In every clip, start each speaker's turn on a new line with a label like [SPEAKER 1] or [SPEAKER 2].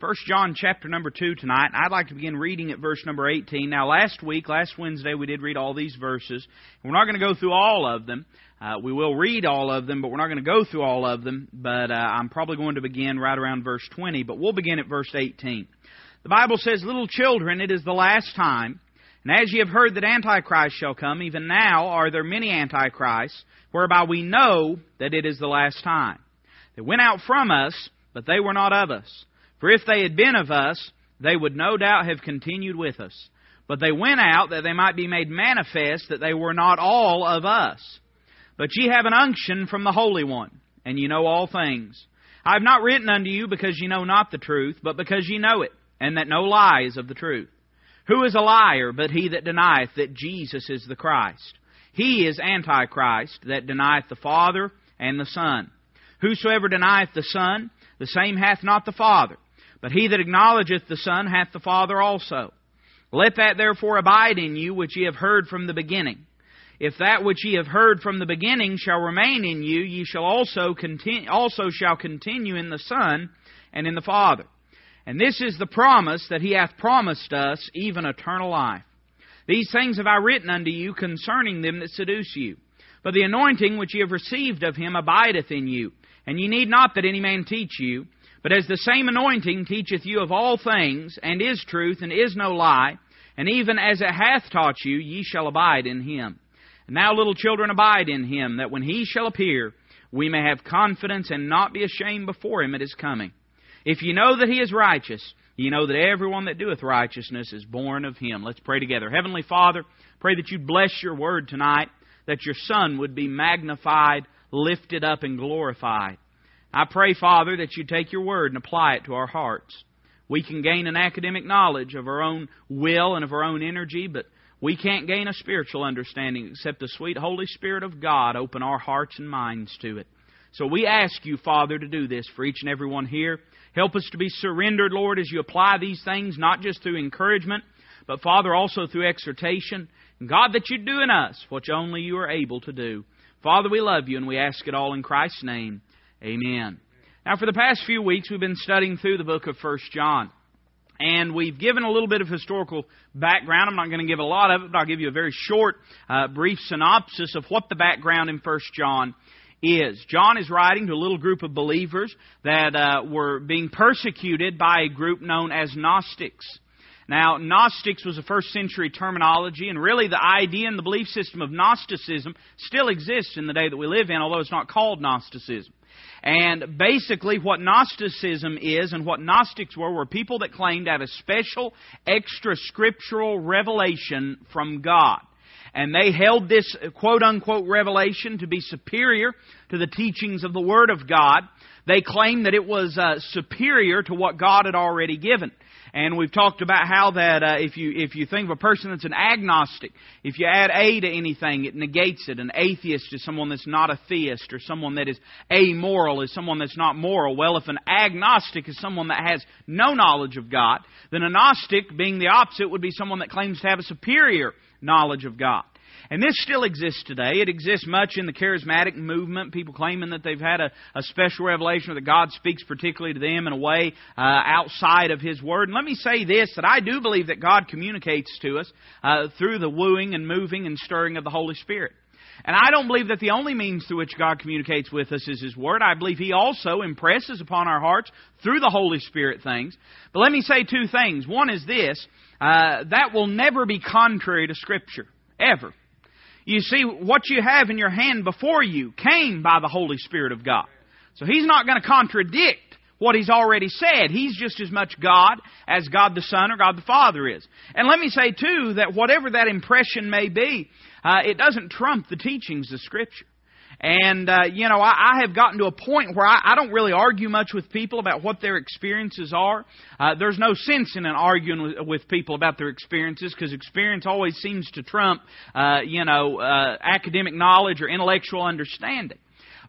[SPEAKER 1] First John chapter number 2 tonight. I'd like to begin reading at verse number 18. Now, last week, last Wednesday, we did read all these verses. We're not going to go through all of them. Uh, we will read all of them, but we're not going to go through all of them. But uh, I'm probably going to begin right around verse 20, but we'll begin at verse 18. The Bible says, Little children, it is the last time. And as ye have heard that Antichrist shall come, even now are there many Antichrists, whereby we know that it is the last time. They went out from us, but they were not of us. For if they had been of us, they would no doubt have continued with us. But they went out that they might be made manifest that they were not all of us. But ye have an unction from the Holy One, and ye know all things. I have not written unto you because ye know not the truth, but because ye know it and that no lie is of the truth. Who is a liar but he that denieth that Jesus is the Christ? He is Antichrist that denieth the Father and the Son. Whosoever denieth the Son, the same hath not the Father. But he that acknowledgeth the Son hath the Father also. Let that therefore abide in you which ye have heard from the beginning. If that which ye have heard from the beginning shall remain in you, ye shall also continue, also shall continue in the Son and in the Father. And this is the promise that he hath promised us, even eternal life. These things have I written unto you concerning them that seduce you. But the anointing which ye have received of him abideth in you, and ye need not that any man teach you. But as the same anointing teacheth you of all things, and is truth, and is no lie, and even as it hath taught you, ye shall abide in him. And now, little children, abide in him, that when he shall appear, we may have confidence and not be ashamed before him at his coming. If you know that he is righteous, you know that everyone that doeth righteousness is born of him. Let's pray together. Heavenly Father, pray that you'd bless your word tonight, that your Son would be magnified, lifted up, and glorified. I pray, Father, that you take your word and apply it to our hearts. We can gain an academic knowledge of our own will and of our own energy, but we can't gain a spiritual understanding except the sweet Holy Spirit of God open our hearts and minds to it. So we ask you, Father, to do this for each and every one here. Help us to be surrendered, Lord, as you apply these things, not just through encouragement, but, Father, also through exhortation. And God, that you do in us what only you are able to do. Father, we love you, and we ask it all in Christ's name. Amen. Now, for the past few weeks, we've been studying through the book of First John. And we've given a little bit of historical background. I'm not going to give a lot of it, but I'll give you a very short, uh, brief synopsis of what the background in First John is. John is writing to a little group of believers that uh, were being persecuted by a group known as Gnostics. Now, Gnostics was a first century terminology, and really the idea and the belief system of Gnosticism still exists in the day that we live in, although it's not called Gnosticism. And basically, what Gnosticism is and what Gnostics were were people that claimed to have a special, extra scriptural revelation from God and they held this quote unquote revelation to be superior to the teachings of the Word of God. They claimed that it was uh, superior to what God had already given. And we've talked about how that uh, if you if you think of a person that's an agnostic, if you add a to anything, it negates it. An atheist is someone that's not a theist, or someone that is amoral is someone that's not moral. Well, if an agnostic is someone that has no knowledge of God, then a gnostic, being the opposite, would be someone that claims to have a superior knowledge of God. And this still exists today. It exists much in the charismatic movement, people claiming that they've had a, a special revelation or that God speaks particularly to them in a way uh, outside of His Word. And let me say this, that I do believe that God communicates to us uh, through the wooing and moving and stirring of the Holy Spirit. And I don't believe that the only means through which God communicates with us is His Word. I believe He also impresses upon our hearts through the Holy Spirit things. But let me say two things. One is this, uh, that will never be contrary to Scripture. Ever. You see, what you have in your hand before you came by the Holy Spirit of God. So He's not going to contradict what He's already said. He's just as much God as God the Son or God the Father is. And let me say, too, that whatever that impression may be, uh, it doesn't trump the teachings of Scripture. And, uh, you know, I, I have gotten to a point where I, I don't really argue much with people about what their experiences are. Uh, there's no sense in an arguing with, with people about their experiences because experience always seems to trump, uh, you know, uh, academic knowledge or intellectual understanding.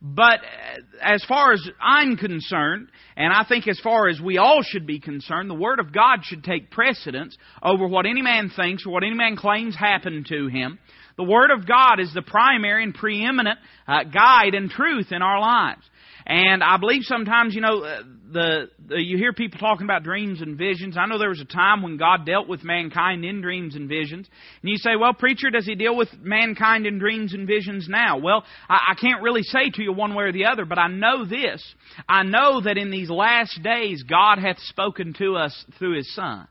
[SPEAKER 1] But uh, as far as I'm concerned, and I think as far as we all should be concerned, the Word of God should take precedence over what any man thinks or what any man claims happened to him. The Word of God is the primary and preeminent uh, guide and truth in our lives. And I believe sometimes, you know, uh, the, the you hear people talking about dreams and visions. I know there was a time when God dealt with mankind in dreams and visions. And you say, well, preacher, does he deal with mankind in dreams and visions now? Well, I, I can't really say to you one way or the other, but I know this. I know that in these last days God hath spoken to us through his Son.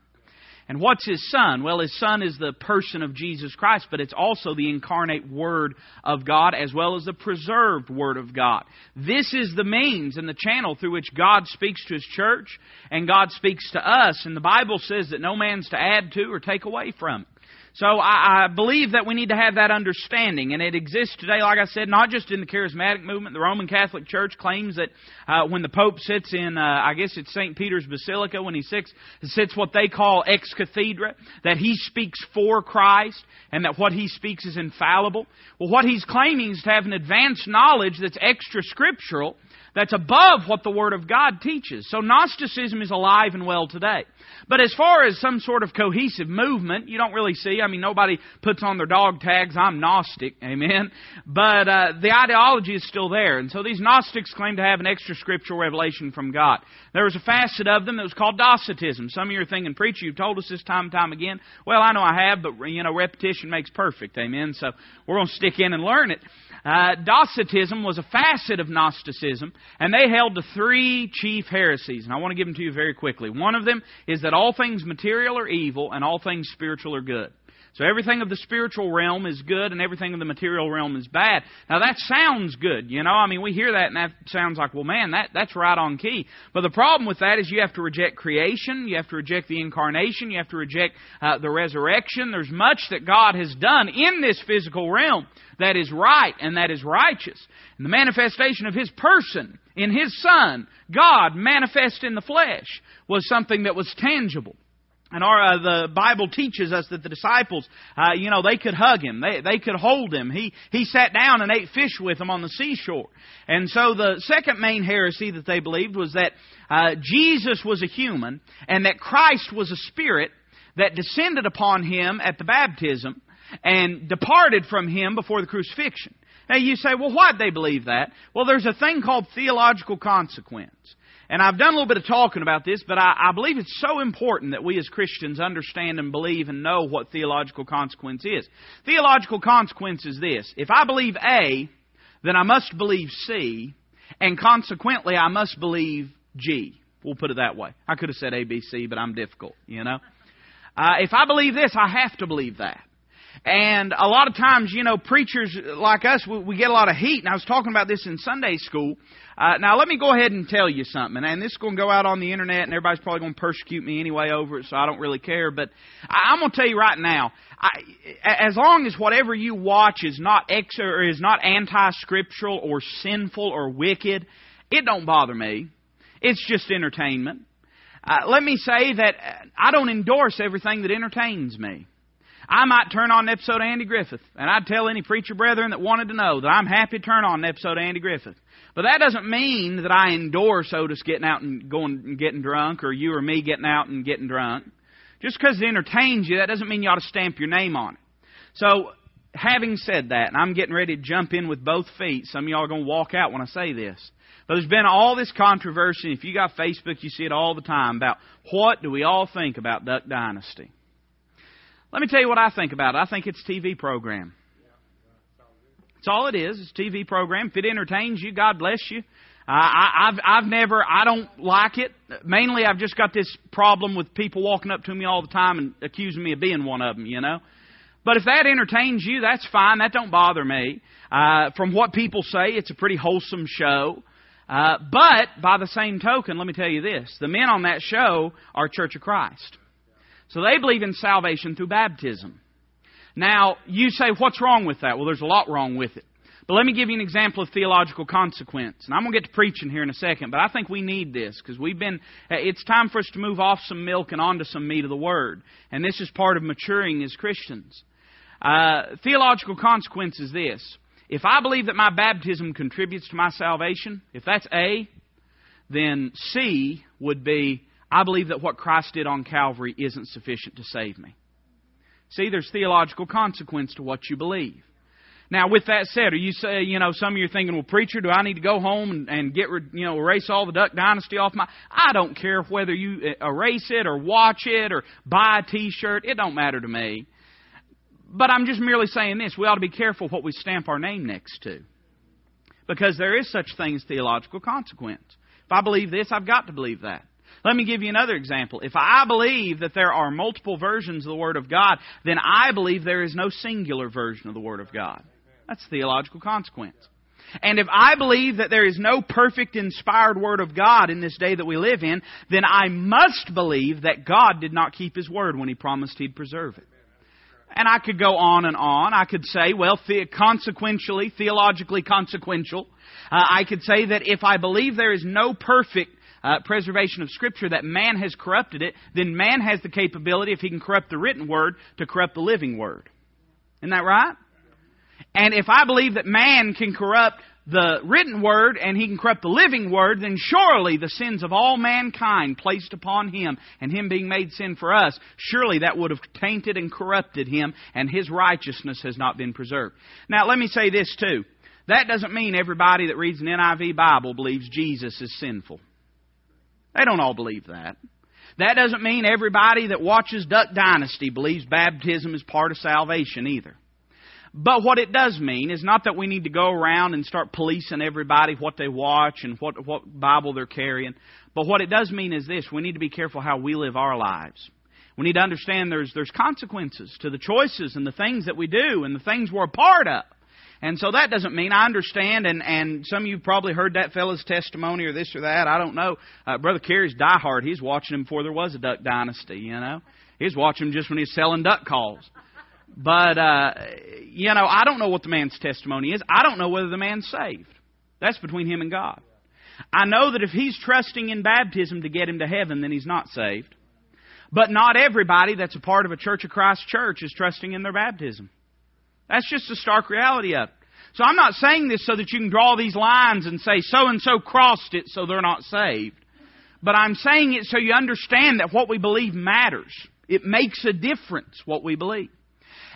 [SPEAKER 1] And what's his son? Well, his son is the person of Jesus Christ, but it's also the incarnate Word of God as well as the preserved Word of God. This is the means and the channel through which God speaks to his church and God speaks to us. And the Bible says that no man's to add to or take away from it. So I, I believe that we need to have that understanding, and it exists today, like I said, not just in the charismatic movement. The Roman Catholic Church claims that uh, when the Pope sits in, uh, I guess it's St. Peter's Basilica, when he sits, sits what they call ex cathedra, that he speaks for Christ, and that what he speaks is infallible. Well, what he's claiming is to have an advanced knowledge that's extra scriptural, that's above what the Word of God teaches. So Gnosticism is alive and well today. But as far as some sort of cohesive movement, you don't really see. I mean, nobody puts on their dog tags, I'm Gnostic, amen? But uh, the ideology is still there. And so these Gnostics claim to have an extra scriptural revelation from God. There was a facet of them that was called Docetism. Some of you are thinking, Preacher, you've told us this time and time again. Well, I know I have, but, you know, repetition makes perfect, amen? So we're going to stick in and learn it. Uh, Docetism was a facet of Gnosticism, and they held to three chief heresies, and I want to give them to you very quickly. One of them is that all things material are evil, and all things spiritual are good. So everything of the spiritual realm is good and everything of the material realm is bad. Now that sounds good, you know. I mean, we hear that and that sounds like, well, man, that that's right on key. But the problem with that is you have to reject creation, you have to reject the incarnation, you have to reject uh, the resurrection. There's much that God has done in this physical realm that is right and that is righteous. And the manifestation of His person in His Son, God manifest in the flesh, was something that was tangible. And our, uh, the Bible teaches us that the disciples, uh, you know, they could hug him. They, they could hold him. He, he sat down and ate fish with them on the seashore. And so the second main heresy that they believed was that uh, Jesus was a human and that Christ was a spirit that descended upon him at the baptism and departed from him before the crucifixion. Now you say, well, why'd they believe that? Well, there's a thing called theological consequence. And I've done a little bit of talking about this, but I, I, believe it's so important that we as Christians understand and believe and know what theological consequence is. Theological consequence is this. If I believe A, then I must believe C, and consequently I must believe G. We'll put it that way. I could have said A, B, C, but I'm difficult, you know. Uh, if I believe this, I have to believe that. And a lot of times, you know, preachers like us, we, we get a lot of heat. And I was talking about this in Sunday school. Uh, now, let me go ahead and tell you something. And this is going to go out on the internet, and everybody's probably going to persecute me anyway over it, so I don't really care. But I, I'm going to tell you right now, I, as long as whatever you watch is not ex or is not anti-scriptural or sinful or wicked, it don't bother me. It's just entertainment. Uh, let me say that I don't endorse everything that entertains me. I might turn on an episode of Andy Griffith, and I'd tell any preacher brethren that wanted to know that I'm happy to turn on an episode of Andy Griffith. But that doesn't mean that I endorse Otis getting out and going and getting drunk, or you or me getting out and getting drunk. Just because it entertains you, that doesn't mean you ought to stamp your name on it. So, having said that, and I'm getting ready to jump in with both feet. Some of y'all are going to walk out when I say this. But there's been all this controversy. If you got Facebook, you see it all the time about what do we all think about Duck Dynasty. Let me tell you what I think about it. I think it's TV program. That's all it is. It's TV program. If it entertains you, God bless you. Uh, I, I've I've never I don't like it. Mainly, I've just got this problem with people walking up to me all the time and accusing me of being one of them. You know. But if that entertains you, that's fine. That don't bother me. Uh, from what people say, it's a pretty wholesome show. Uh, but by the same token, let me tell you this: the men on that show are Church of Christ. So they believe in salvation through baptism. Now, you say, what's wrong with that? Well, there's a lot wrong with it. But let me give you an example of theological consequence. And I'm going to get to preaching here in a second, but I think we need this because we've been, uh, it's time for us to move off some milk and onto some meat of the Word. And this is part of maturing as Christians. Uh, theological consequence is this. If I believe that my baptism contributes to my salvation, if that's A, then C would be I believe that what Christ did on Calvary isn't sufficient to save me. See, there's theological consequence to what you believe. Now, with that said, are you say, you know, some of you are thinking, well, preacher, do I need to go home and, and get, you know, erase all the Duck Dynasty off my? I don't care whether you uh, erase it or watch it or buy a T-shirt. It don't matter to me. But I'm just merely saying this: we ought to be careful what we stamp our name next to, because there is such thing as theological consequence. If I believe this, I've got to believe that. Let me give you another example. If I believe that there are multiple versions of the Word of God, then I believe there is no singular version of the Word of God. That's theological consequence. And if I believe that there is no perfect inspired Word of God in this day that we live in, then I must believe that God did not keep His Word when He promised He'd preserve it. And I could go on and on. I could say, well, the- consequentially, theologically consequential, uh, I could say that if I believe there is no perfect uh, preservation of Scripture, that man has corrupted it, then man has the capability, if he can corrupt the written Word, to corrupt the living Word. Isn't that right? And if I believe that man can corrupt the written word and he can corrupt the living word, then surely the sins of all mankind placed upon him and him being made sin for us, surely that would have tainted and corrupted him and his righteousness has not been preserved. Now let me say this too. That doesn't mean everybody that reads an NIV Bible believes Jesus is sinful. They don't all believe that. That doesn't mean everybody that watches Duck Dynasty believes baptism is part of salvation either. But what it does mean is not that we need to go around and start policing everybody what they watch and what what Bible they're carrying. But what it does mean is this: we need to be careful how we live our lives. We need to understand there's there's consequences to the choices and the things that we do and the things we're a part of. And so that doesn't mean I understand, and, and some of you probably heard that fellow's testimony or this or that. I don't know. Uh, Brother Carey's diehard. He's watching him before there was a duck dynasty, you know. He's watching him just when he's selling duck calls. But, uh, you know, I don't know what the man's testimony is. I don't know whether the man's saved. That's between him and God. I know that if he's trusting in baptism to get him to heaven, then he's not saved. But not everybody that's a part of a Church of Christ church is trusting in their baptism. That's just the stark reality of it. So I'm not saying this so that you can draw these lines and say so and so crossed it so they're not saved. But I'm saying it so you understand that what we believe matters. It makes a difference what we believe.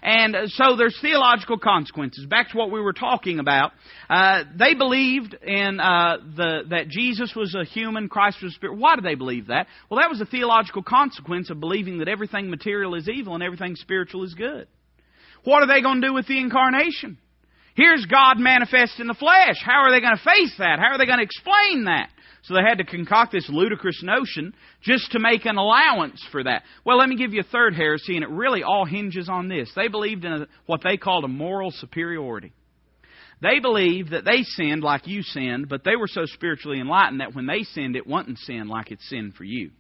[SPEAKER 1] And so there's theological consequences. Back to what we were talking about. Uh, they believed in uh, the, that Jesus was a human, Christ was a spirit. Why did they believe that? Well, that was a theological consequence of believing that everything material is evil and everything spiritual is good. What are they going to do with the incarnation? Here's God manifest in the flesh. How are they going to face that? How are they going to explain that? So they had to concoct this ludicrous notion just to make an allowance for that. Well, let me give you a third heresy, and it really all hinges on this. They believed in a, what they called a moral superiority. They believed that they sinned like you sinned, but they were so spiritually enlightened that when they sinned, it wasn't sin like it's sin for you.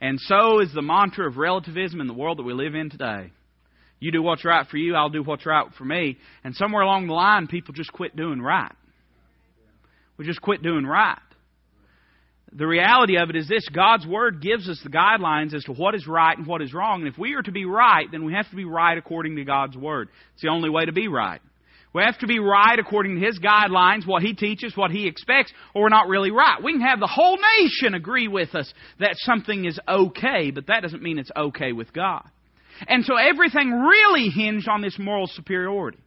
[SPEAKER 1] And so is the mantra of relativism in the world that we live in today. You do what's right for you, I'll do what's right for me. And somewhere along the line, people just quit doing right. We just quit doing right. The reality of it is this God's Word gives us the guidelines as to what is right and what is wrong. And if we are to be right, then we have to be right according to God's Word. It's the only way to be right. We have to be right according to His guidelines, what He teaches, what He expects, or we're not really right. We can have the whole nation agree with us that something is okay, but that doesn't mean it's okay with God. And so everything really hinged on this moral superiority.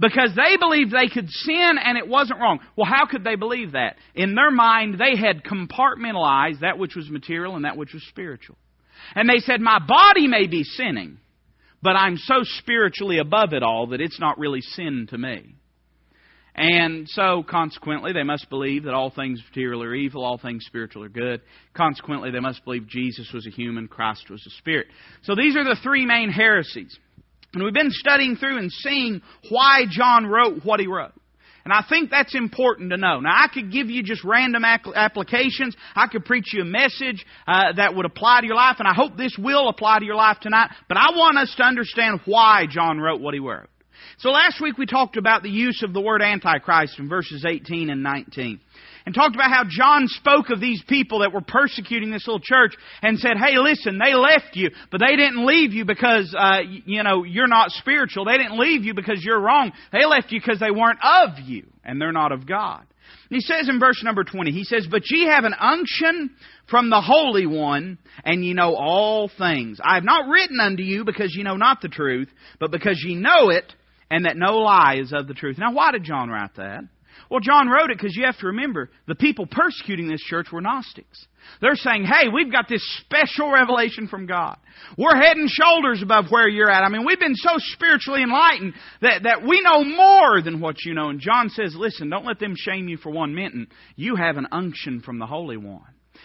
[SPEAKER 1] Because they believed they could sin and it wasn't wrong. Well, how could they believe that? In their mind, they had compartmentalized that which was material and that which was spiritual. And they said, My body may be sinning, but I'm so spiritually above it all that it's not really sin to me. And so, consequently, they must believe that all things material are evil, all things spiritual are good. Consequently, they must believe Jesus was a human, Christ was a spirit. So these are the three main heresies. And we've been studying through and seeing why John wrote what he wrote. And I think that's important to know. Now, I could give you just random applications. I could preach you a message uh, that would apply to your life, and I hope this will apply to your life tonight. But I want us to understand why John wrote what he wrote. So last week we talked about the use of the word Antichrist in verses 18 and 19 and talked about how John spoke of these people that were persecuting this little church and said, hey, listen, they left you, but they didn't leave you because, uh, you know, you're not spiritual. They didn't leave you because you're wrong. They left you because they weren't of you, and they're not of God. And he says in verse number 20, he says, But ye have an unction from the Holy One, and ye know all things. I have not written unto you because ye know not the truth, but because ye know it, and that no lie is of the truth. Now, why did John write that? Well, John wrote it because you have to remember the people persecuting this church were Gnostics. They're saying, hey, we've got this special revelation from God. We're head and shoulders above where you're at. I mean, we've been so spiritually enlightened that, that we know more than what you know. And John says, listen, don't let them shame you for one minute. You have an unction from the Holy One.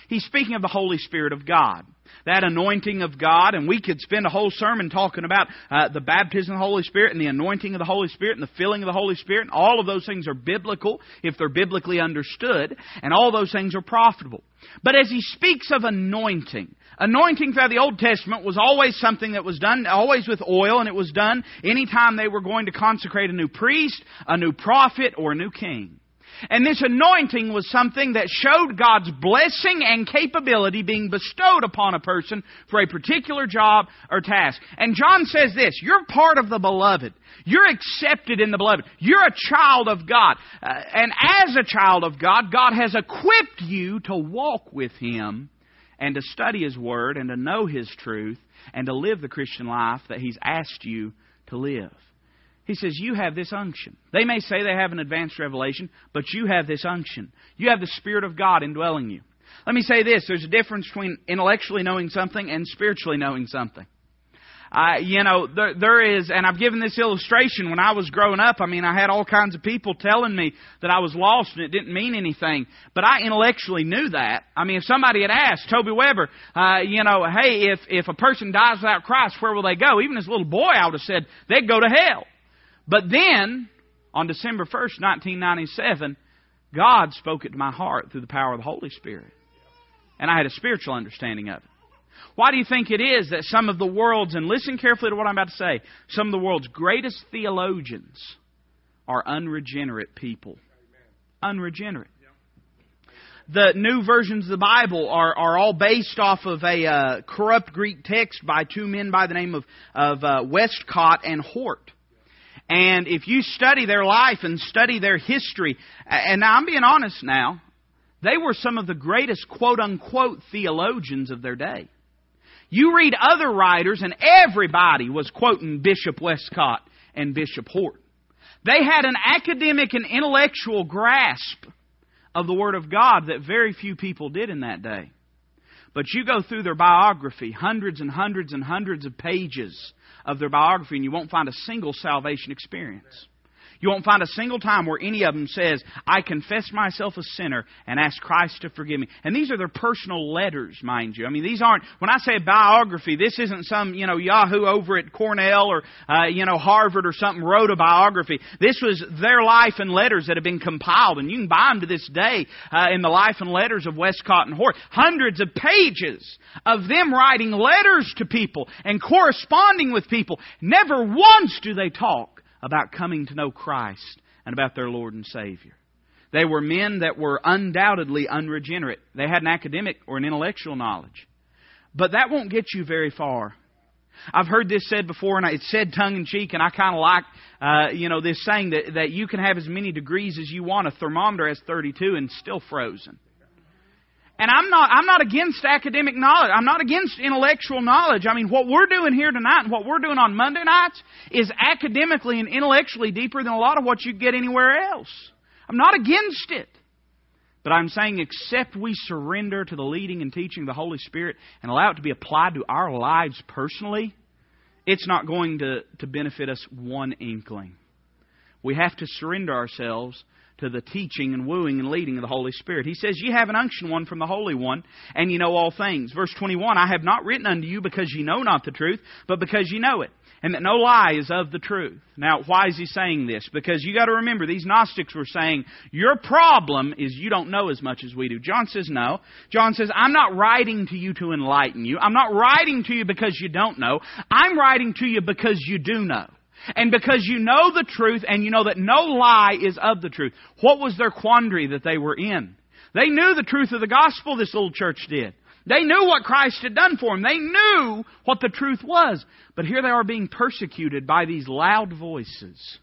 [SPEAKER 1] He's speaking of the Holy Spirit of God. That anointing of God, and we could spend a whole sermon talking about uh, the baptism of the Holy Spirit and the anointing of the Holy Spirit and the filling of the Holy Spirit. And all of those things are biblical if they're biblically understood, and all those things are profitable. But as he speaks of anointing, anointing throughout the Old Testament was always something that was done, always with oil, and it was done anytime they were going to consecrate a new priest, a new prophet, or a new king. And this anointing was something that showed God's blessing and capability being bestowed upon a person for a particular job or task. And John says this, you're part of the beloved. You're accepted in the beloved. You're a child of God. Uh, and as a child of God, God has equipped you to walk with Him and to study His Word and to know His truth and to live the Christian life that He's asked you to live. He says, You have this unction. They may say they have an advanced revelation, but you have this unction. You have the Spirit of God indwelling you. Let me say this there's a difference between intellectually knowing something and spiritually knowing something. You know, there, there is, and I've given this illustration when I was growing up. I mean, I had all kinds of people telling me that I was lost and it didn't mean anything, but I intellectually knew that. I mean, if somebody had asked Toby Weber, uh, you know, hey, if if a person dies without Christ, where will they go? Even as a little boy, I would have said they'd go to hell. But then, on December 1st, 1997, God spoke it to my heart through the power of the Holy Spirit. And I had a spiritual understanding of it. Why do you think it is that some of the world's, and listen carefully to what I'm about to say, some of the world's greatest theologians are unregenerate people? Unregenerate. The new versions of the Bible are, are all based off of a uh, corrupt Greek text by two men by the name of, of uh, Westcott and Hort. And if you study their life and study their history, and I'm being honest now, they were some of the greatest quote unquote theologians of their day. You read other writers, and everybody was quoting Bishop Westcott and Bishop Hort. They had an academic and intellectual grasp of the Word of God that very few people did in that day. But you go through their biography, hundreds and hundreds and hundreds of pages of their biography, and you won't find a single salvation experience. You won't find a single time where any of them says, I confess myself a sinner and ask Christ to forgive me. And these are their personal letters, mind you. I mean, these aren't, when I say biography, this isn't some, you know, Yahoo over at Cornell or, uh, you know, Harvard or something wrote a biography. This was their life and letters that have been compiled, and you can buy them to this day uh, in the life and letters of Westcott and Hort. Hundreds of pages of them writing letters to people and corresponding with people. Never once do they talk about coming to know Christ and about their Lord and Savior. They were men that were undoubtedly unregenerate. They had an academic or an intellectual knowledge. But that won't get you very far. I've heard this said before, and it's said tongue in cheek, and I kind of like, uh, you know, this saying that, that you can have as many degrees as you want. A thermometer has 32 and still frozen. And I'm not, I'm not against academic knowledge. I'm not against intellectual knowledge. I mean, what we're doing here tonight and what we're doing on Monday nights is academically and intellectually deeper than a lot of what you get anywhere else. I'm not against it. But I'm saying, except we surrender to the leading and teaching of the Holy Spirit and allow it to be applied to our lives personally, it's not going to, to benefit us one inkling. We have to surrender ourselves to the teaching and wooing and leading of the Holy Spirit. He says, Ye have an unction one from the Holy One, and ye know all things. Verse 21, I have not written unto you because ye know not the truth, but because ye know it, and that no lie is of the truth. Now, why is he saying this? Because you got to remember, these Gnostics were saying, Your problem is you don't know as much as we do. John says, No. John says, I'm not writing to you to enlighten you. I'm not writing to you because you don't know. I'm writing to you because you do know. And because you know the truth and you know that no lie is of the truth. What was their quandary that they were in? They knew the truth of the gospel, this little church did. They knew what Christ had done for them. They knew what the truth was. But here they are being persecuted by these loud voices.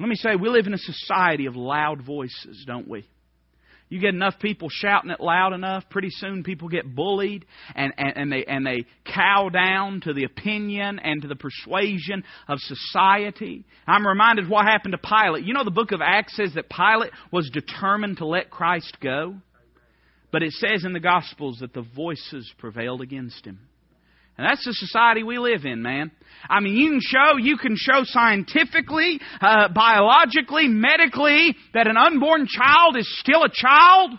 [SPEAKER 1] Let me say, we live in a society of loud voices, don't we? You get enough people shouting it loud enough, pretty soon people get bullied and, and, and, they, and they cow down to the opinion and to the persuasion of society. I'm reminded what happened to Pilate. You know, the book of Acts says that Pilate was determined to let Christ go. But it says in the Gospels that the voices prevailed against him. And that's the society we live in, man. I mean, you can show, you can show scientifically, uh, biologically, medically that an unborn child is still a child.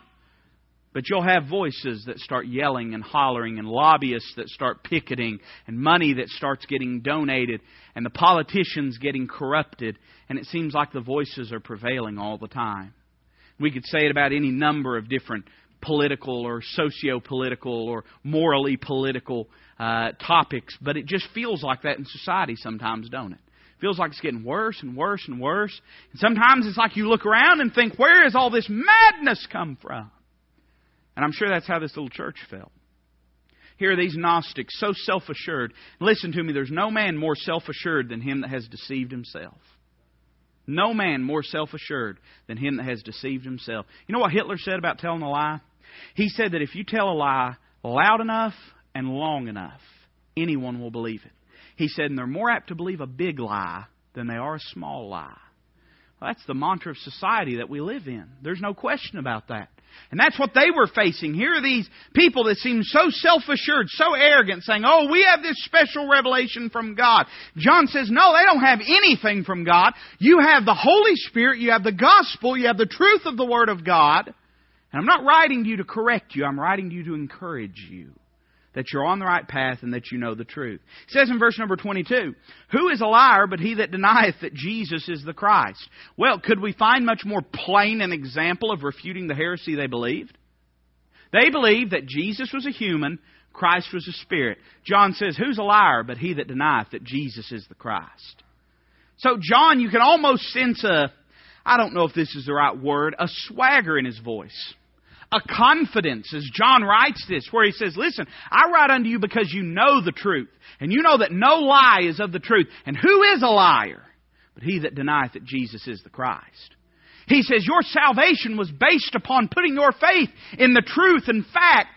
[SPEAKER 1] But you'll have voices that start yelling and hollering, and lobbyists that start picketing, and money that starts getting donated, and the politicians getting corrupted, and it seems like the voices are prevailing all the time. We could say it about any number of different political or socio political or morally political uh, topics, but it just feels like that in society sometimes, don't it? Feels like it's getting worse and worse and worse. And sometimes it's like you look around and think, where has all this madness come from? And I'm sure that's how this little church felt. Here are these Gnostics, so self assured. Listen to me, there's no man more self assured than him that has deceived himself. No man more self assured than him that has deceived himself. You know what Hitler said about telling a lie? He said that if you tell a lie loud enough and long enough, anyone will believe it. He said, and they're more apt to believe a big lie than they are a small lie. Well, that's the mantra of society that we live in. There's no question about that. And that's what they were facing. Here are these people that seem so self assured, so arrogant, saying, Oh, we have this special revelation from God. John says, No, they don't have anything from God. You have the Holy Spirit, you have the gospel, you have the truth of the Word of God. And I'm not writing to you to correct you, I'm writing to you to encourage you that you're on the right path and that you know the truth. It says in verse number 22, Who is a liar but he that denieth that Jesus is the Christ? Well, could we find much more plain an example of refuting the heresy they believed? They believed that Jesus was a human, Christ was a spirit. John says, Who's a liar but he that denieth that Jesus is the Christ? So, John, you can almost sense a, I don't know if this is the right word, a swagger in his voice a confidence, as John writes this, where he says, Listen, I write unto you because you know the truth, and you know that no lie is of the truth. And who is a liar? But he that denieth that Jesus is the Christ. He says, Your salvation was based upon putting your faith in the truth and fact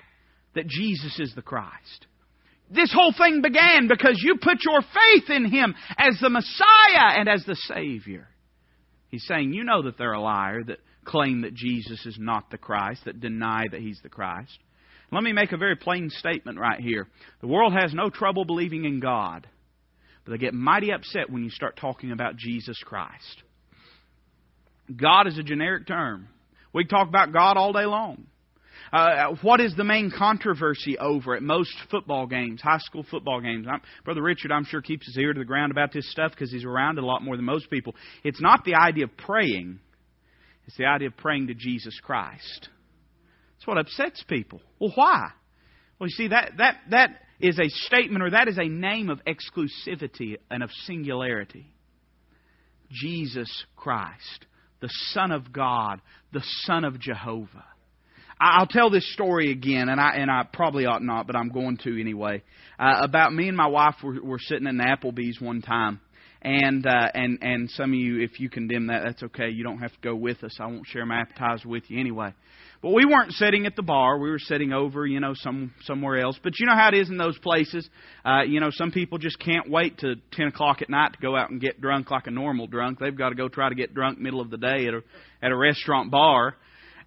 [SPEAKER 1] that Jesus is the Christ. This whole thing began because you put your faith in Him as the Messiah and as the Savior. He's saying, You know that they're a liar, that claim that Jesus is not the Christ, that deny that He's the Christ. Let me make a very plain statement right here. The world has no trouble believing in God, but they get mighty upset when you start talking about Jesus Christ. God is a generic term. We talk about God all day long. Uh, what is the main controversy over at most football games, high school football games? I'm, Brother Richard, I'm sure, keeps his ear to the ground about this stuff because he's around a lot more than most people. It's not the idea of praying, it's the idea of praying to Jesus Christ. That's what upsets people. Well, why? Well, you see, that, that, that is a statement or that is a name of exclusivity and of singularity. Jesus Christ, the Son of God, the Son of Jehovah. I'll tell this story again, and I and I probably ought not, but I'm going to anyway. Uh, about me and my wife were, were sitting in Applebee's one time, and uh, and and some of you, if you condemn that, that's okay. You don't have to go with us. I won't share my appetizer with you anyway. But we weren't sitting at the bar. We were sitting over, you know, some somewhere else. But you know how it is in those places. Uh, you know, some people just can't wait to ten o'clock at night to go out and get drunk like a normal drunk. They've got to go try to get drunk middle of the day at a at a restaurant bar.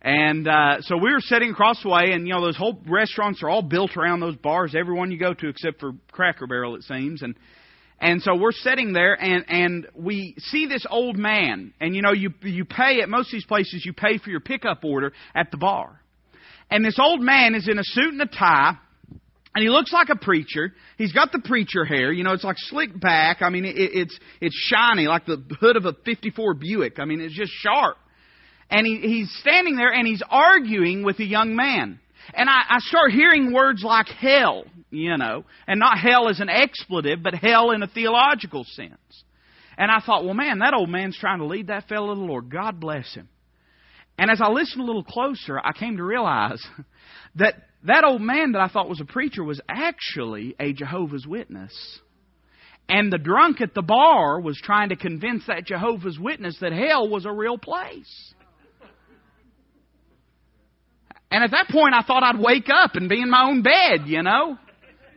[SPEAKER 1] And uh, so we were sitting across the way, and you know those whole restaurants are all built around those bars. Everyone you go to, except for Cracker Barrel, it seems. And and so we're sitting there and, and we see this old man. And you know, you, you pay at most of these places, you pay for your pickup order at the bar. And this old man is in a suit and a tie. And he looks like a preacher. He's got the preacher hair. You know, it's like slicked back. I mean, it, it's, it's shiny like the hood of a 54 Buick. I mean, it's just sharp. And he, he's standing there and he's arguing with a young man. And I, I start hearing words like hell, you know, and not hell as an expletive, but hell in a theological sense. And I thought, well, man, that old man's trying to lead that fellow to the Lord. God bless him. And as I listened a little closer, I came to realize that that old man that I thought was a preacher was actually a Jehovah's Witness. And the drunk at the bar was trying to convince that Jehovah's Witness that hell was a real place. And at that point, I thought I'd wake up and be in my own bed, you know?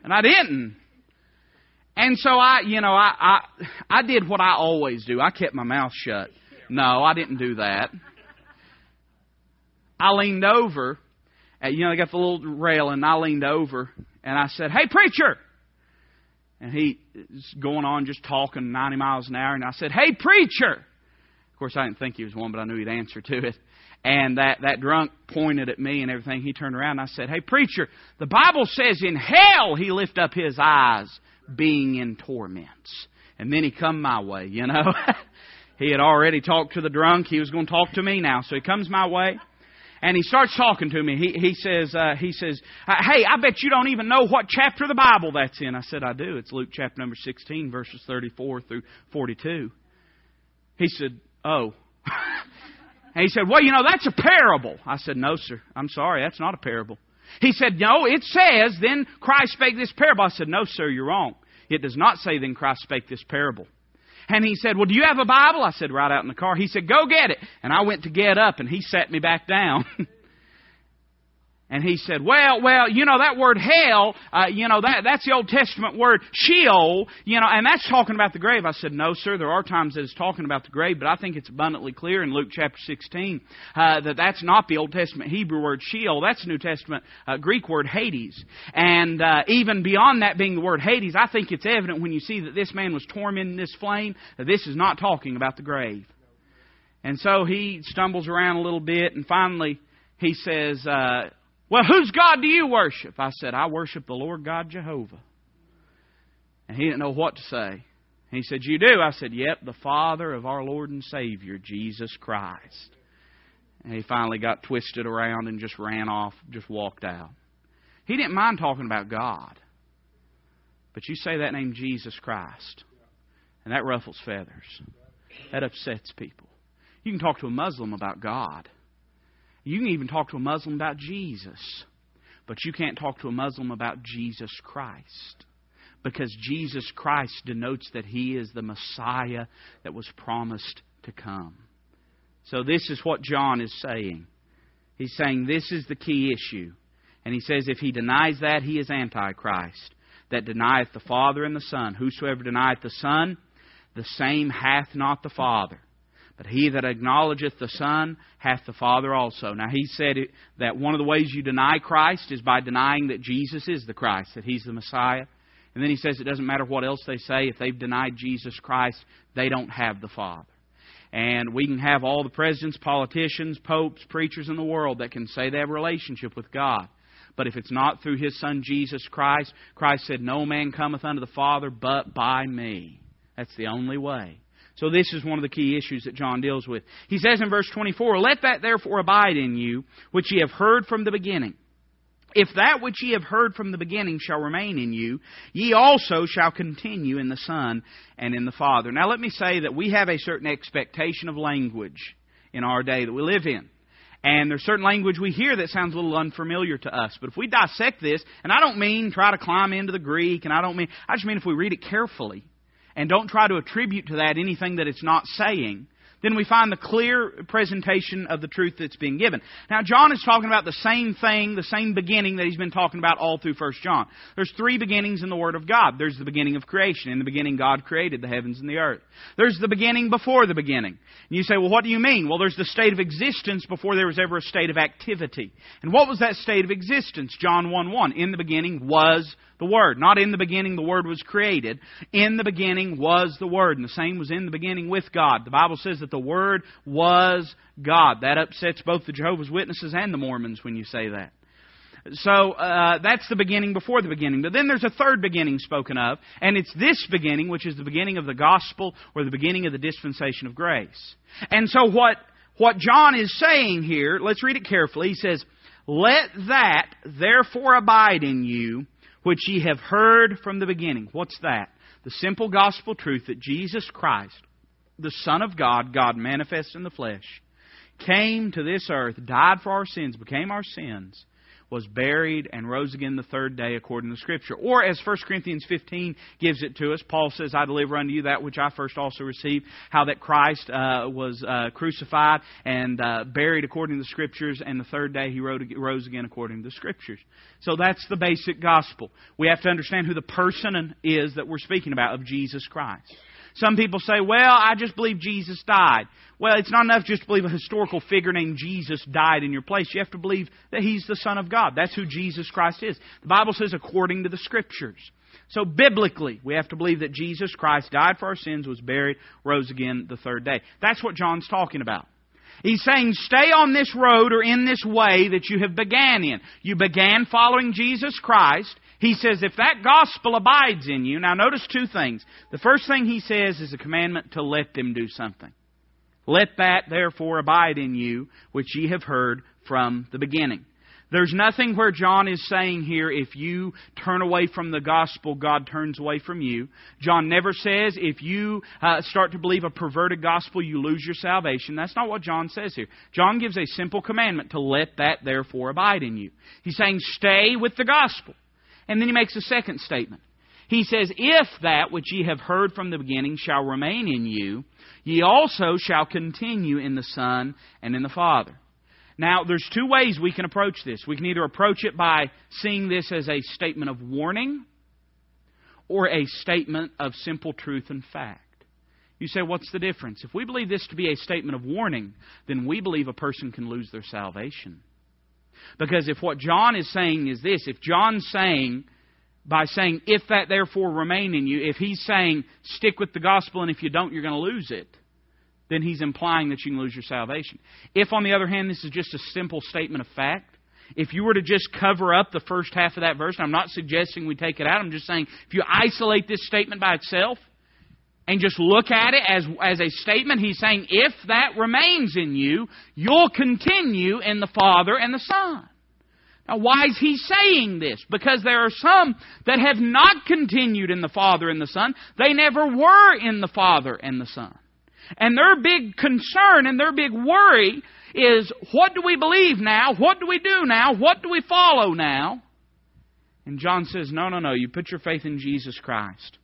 [SPEAKER 1] And I didn't. And so I, you know, I, I, I did what I always do. I kept my mouth shut. No, I didn't do that. I leaned over, and, you know, I got the little rail, and I leaned over, and I said, Hey, preacher! And he going on just talking 90 miles an hour, and I said, Hey, preacher! Of course, I didn't think he was one, but I knew he'd answer to it. And that, that drunk pointed at me and everything. He turned around and I said, Hey, preacher, the Bible says in hell he lift up his eyes being in torments. And then he come my way, you know. he had already talked to the drunk. He was going to talk to me now. So he comes my way. And he starts talking to me. He, he says, uh, he says, hey, I bet you don't even know what chapter of the Bible that's in. I said, I do. It's Luke chapter number 16, verses 34 through 42. He said, oh. And he said, Well, you know, that's a parable. I said, No, sir. I'm sorry, that's not a parable. He said, No, it says, Then Christ spake this parable. I said, No, sir, you're wrong. It does not say, Then Christ spake this parable. And he said, Well, do you have a Bible? I said, Right out in the car. He said, Go get it. And I went to get up, and he sat me back down. And he said, well, well, you know, that word hell, uh, you know, that, that's the Old Testament word Sheol, you know, and that's talking about the grave. I said, no, sir, there are times that it's talking about the grave, but I think it's abundantly clear in Luke chapter 16 uh, that that's not the Old Testament Hebrew word Sheol. That's the New Testament uh, Greek word Hades. And uh, even beyond that being the word Hades, I think it's evident when you see that this man was tormenting this flame that this is not talking about the grave. And so he stumbles around a little bit, and finally he says, uh, well, whose God do you worship? I said, I worship the Lord God Jehovah. And he didn't know what to say. He said, You do? I said, Yep, the Father of our Lord and Savior, Jesus Christ. And he finally got twisted around and just ran off, just walked out. He didn't mind talking about God. But you say that name, Jesus Christ, and that ruffles feathers. That upsets people. You can talk to a Muslim about God. You can even talk to a Muslim about Jesus, but you can't talk to a Muslim about Jesus Christ. Because Jesus Christ denotes that He is the Messiah that was promised to come. So, this is what John is saying. He's saying this is the key issue. And he says, if he denies that, he is Antichrist, that denieth the Father and the Son. Whosoever denieth the Son, the same hath not the Father. But he that acknowledgeth the Son hath the Father also. Now, he said that one of the ways you deny Christ is by denying that Jesus is the Christ, that he's the Messiah. And then he says it doesn't matter what else they say, if they've denied Jesus Christ, they don't have the Father. And we can have all the presidents, politicians, popes, preachers in the world that can say they have a relationship with God. But if it's not through his Son Jesus Christ, Christ said, No man cometh unto the Father but by me. That's the only way. So this is one of the key issues that John deals with. He says in verse 24, Let that therefore abide in you, which ye have heard from the beginning. If that which ye have heard from the beginning shall remain in you, ye also shall continue in the Son and in the Father. Now let me say that we have a certain expectation of language in our day that we live in. And there's certain language we hear that sounds a little unfamiliar to us. But if we dissect this, and I don't mean try to climb into the Greek, and I don't mean, I just mean if we read it carefully, and don't try to attribute to that anything that it's not saying, then we find the clear presentation of the truth that's being given. Now, John is talking about the same thing, the same beginning that he's been talking about all through 1 John. There's three beginnings in the Word of God. There's the beginning of creation. In the beginning, God created the heavens and the earth. There's the beginning before the beginning. And you say, well, what do you mean? Well, there's the state of existence before there was ever a state of activity. And what was that state of existence? John 1 1. In the beginning was the Word. Not in the beginning the Word was created. In the beginning was the Word. And the same was in the beginning with God. The Bible says that the Word was God. That upsets both the Jehovah's Witnesses and the Mormons when you say that. So uh, that's the beginning before the beginning. But then there's a third beginning spoken of, and it's this beginning, which is the beginning of the gospel or the beginning of the dispensation of grace. And so what what John is saying here, let's read it carefully. He says, "Let that therefore abide in you, which ye have heard from the beginning. What's that? The simple gospel truth that Jesus Christ, the Son of God, God manifest in the flesh, came to this earth, died for our sins, became our sins, was buried, and rose again the third day according to the Scripture. Or, as 1 Corinthians 15 gives it to us, Paul says, I deliver unto you that which I first also received, how that Christ uh, was uh, crucified and uh, buried according to the Scriptures, and the third day he rose again according to the Scriptures. So that's the basic gospel. We have to understand who the person is that we're speaking about of Jesus Christ. Some people say, well, I just believe Jesus died. Well, it's not enough just to believe a historical figure named Jesus died in your place. You have to believe that He's the Son of God. That's who Jesus Christ is. The Bible says according to the Scriptures. So biblically, we have to believe that Jesus Christ died for our sins, was buried, rose again the third day. That's what John's talking about. He's saying, stay on this road or in this way that you have began in. You began following Jesus Christ. He says, if that gospel abides in you, now notice two things. The first thing he says is a commandment to let them do something. Let that therefore abide in you, which ye have heard from the beginning. There's nothing where John is saying here, if you turn away from the gospel, God turns away from you. John never says, if you uh, start to believe a perverted gospel, you lose your salvation. That's not what John says here. John gives a simple commandment to let that therefore abide in you. He's saying, stay with the gospel. And then he makes a second statement. He says, If that which ye have heard from the beginning shall remain in you, ye also shall continue in the Son and in the Father. Now, there's two ways we can approach this. We can either approach it by seeing this as a statement of warning or a statement of simple truth and fact. You say, what's the difference? If we believe this to be a statement of warning, then we believe a person can lose their salvation. Because if what John is saying is this, if John's saying, by saying, if that therefore remain in you, if he's saying, stick with the gospel and if you don't, you're going to lose it, then he's implying that you can lose your salvation. If, on the other hand, this is just a simple statement of fact, if you were to just cover up the first half of that verse, I'm not suggesting we take it out, I'm just saying if you isolate this statement by itself, and just look at it as, as a statement. He's saying, if that remains in you, you'll continue in the Father and the Son. Now, why is he saying this? Because there are some that have not continued in the Father and the Son. They never were in the Father and the Son. And their big concern and their big worry is what do we believe now? What do we do now? What do we follow now? And John says, no, no, no. You put your faith in Jesus Christ.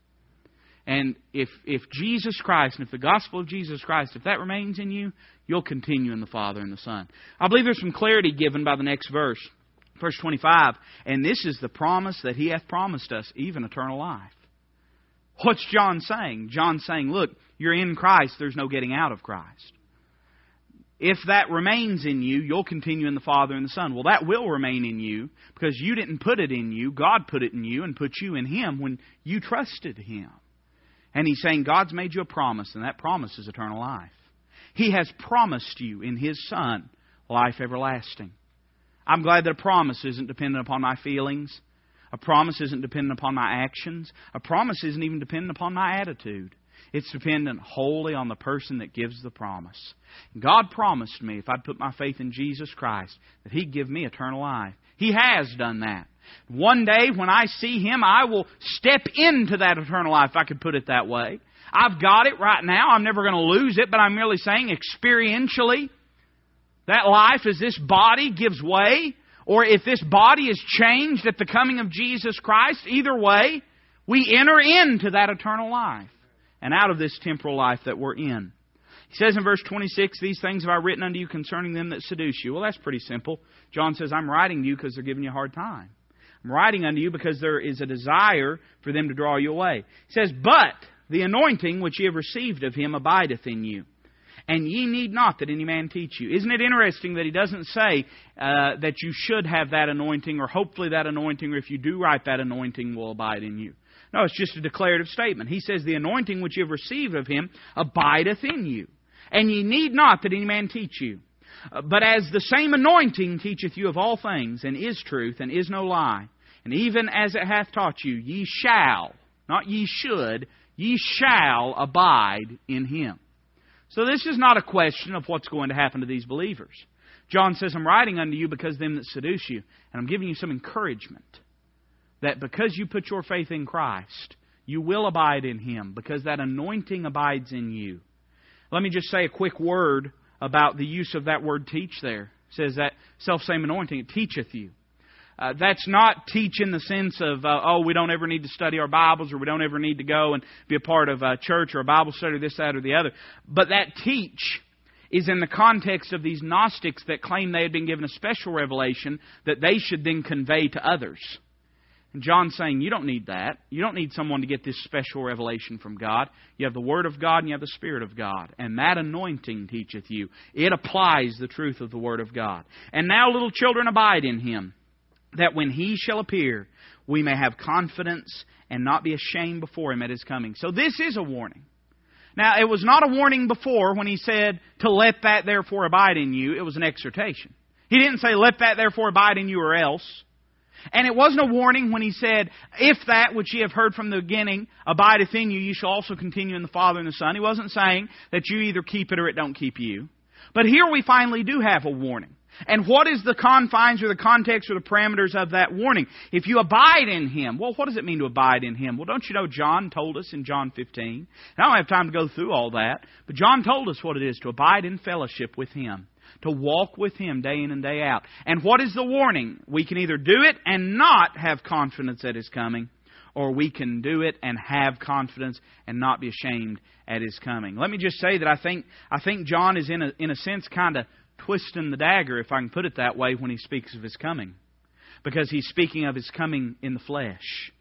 [SPEAKER 1] And if, if Jesus Christ, and if the gospel of Jesus Christ, if that remains in you, you'll continue in the Father and the Son. I believe there's some clarity given by the next verse. Verse 25. And this is the promise that he hath promised us, even eternal life. What's John saying? John's saying, look, you're in Christ, there's no getting out of Christ. If that remains in you, you'll continue in the Father and the Son. Well, that will remain in you because you didn't put it in you. God put it in you and put you in Him when you trusted Him. And he's saying God's made you a promise, and that promise is eternal life. He has promised you in His Son life everlasting. I'm glad that a promise isn't dependent upon my feelings. A promise isn't dependent upon my actions. A promise isn't even dependent upon my attitude. It's dependent wholly on the person that gives the promise. God promised me if I'd put my faith in Jesus Christ that He'd give me eternal life. He has done that. One day when I see Him, I will step into that eternal life, if I could put it that way. I've got it right now. I'm never going to lose it, but I'm merely saying experientially that life as this body gives way, or if this body is changed at the coming of Jesus Christ, either way, we enter into that eternal life and out of this temporal life that we're in. He says in verse 26, These things have I written unto you concerning them that seduce you. Well, that's pretty simple. John says, I'm writing to you because they're giving you a hard time. I'm writing unto you because there is a desire for them to draw you away. He says, But the anointing which ye have received of him abideth in you. And ye need not that any man teach you. Isn't it interesting that he doesn't say uh, that you should have that anointing, or hopefully that anointing, or if you do right, that anointing will abide in you? No, it's just a declarative statement. He says, The anointing which you have received of him abideth in you. And ye need not that any man teach you. Uh, but as the same anointing teacheth you of all things, and is truth, and is no lie, and even as it hath taught you, ye shall, not ye should, ye shall abide in him. So this is not a question of what's going to happen to these believers. John says, I'm writing unto you because them that seduce you, and I'm giving you some encouragement that because you put your faith in Christ, you will abide in him, because that anointing abides in you. Let me just say a quick word about the use of that word teach there. It says that self same anointing, it teacheth you. uh, that's not teach in the sense of, uh, oh, we don't ever need to study our Bibles or we don't ever need to go and be a part of a church or a Bible study, this, that, or the other. But that teach is in the context of these Gnostics that claim they had been given a special revelation that they should then convey to others. And John's saying, You don't need that. You don't need someone to get this special revelation from God. You have the Word of God and you have the Spirit of God. And that anointing teacheth you. It applies the truth of the Word of God. And now, little children, abide in Him that when he shall appear, we may have confidence and not be ashamed before him at his coming. So this is a warning. Now, it was not a warning before when he said to let that therefore abide in you. It was an exhortation. He didn't say let that therefore abide in you or else. And it wasn't a warning when he said, if that which ye have heard from the beginning abideth in you, you shall also continue in the Father and the Son. He wasn't saying that you either keep it or it don't keep you. But here we finally do have a warning. And what is the confines or the context or the parameters of that warning? If you abide in Him, well, what does it mean to abide in Him? Well, don't you know John told us in John 15? And I don't have time to go through all that, but John told us what it is to abide in fellowship with Him, to walk with Him day in and day out. And what is the warning? We can either do it and not have confidence at His coming, or we can do it and have confidence and not be ashamed at His coming. Let me just say that I think I think John is in a in a sense kind of twisting the dagger, if I can put it that way, when he speaks of his coming. Because he's speaking of his coming in the flesh.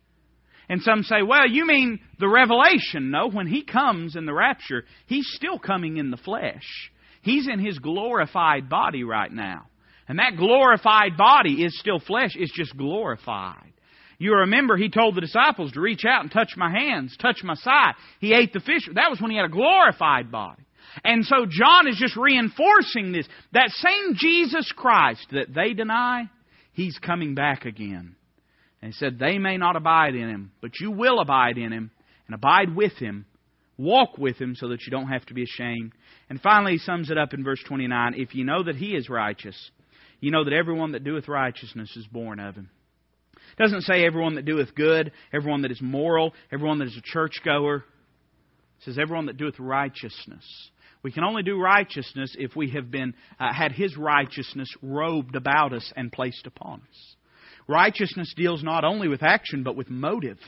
[SPEAKER 1] And some say, well, you mean the revelation. No, when he comes in the rapture, he's still coming in the flesh. He's in his glorified body right now. And that glorified body is still flesh, it's just glorified. You remember he told the disciples to reach out and touch my hands, touch my side. He ate the fish. That was when he had a glorified body. And so John is just reinforcing this. That same Jesus Christ that they deny, he's coming back again. And he said, They may not abide in him, but you will abide in him and abide with him. Walk with him so that you don't have to be ashamed. And finally, he sums it up in verse 29 If you know that he is righteous, you know that everyone that doeth righteousness is born of him. It doesn't say everyone that doeth good, everyone that is moral, everyone that is a churchgoer. It says everyone that doeth righteousness. We can only do righteousness if we have been uh, had His righteousness robed about us and placed upon us. Righteousness deals not only with action but with motive.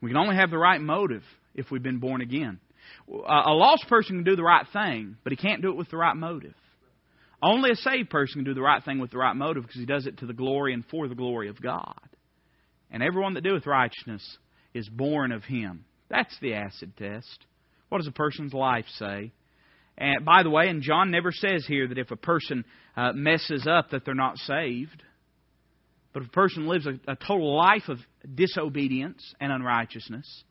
[SPEAKER 1] We can only have the right motive if we've been born again. A lost person can do the right thing, but he can't do it with the right motive. Only a saved person can do the right thing with the right motive because he does it to the glory and for the glory of God. And everyone that doeth righteousness is born of him. That's the acid test. What does a person's life say? And by the way, and John never says here that if a person uh, messes up that they're not saved. But if a person lives a, a total life of disobedience and unrighteousness,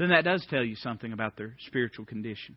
[SPEAKER 1] then that does tell you something about their spiritual condition.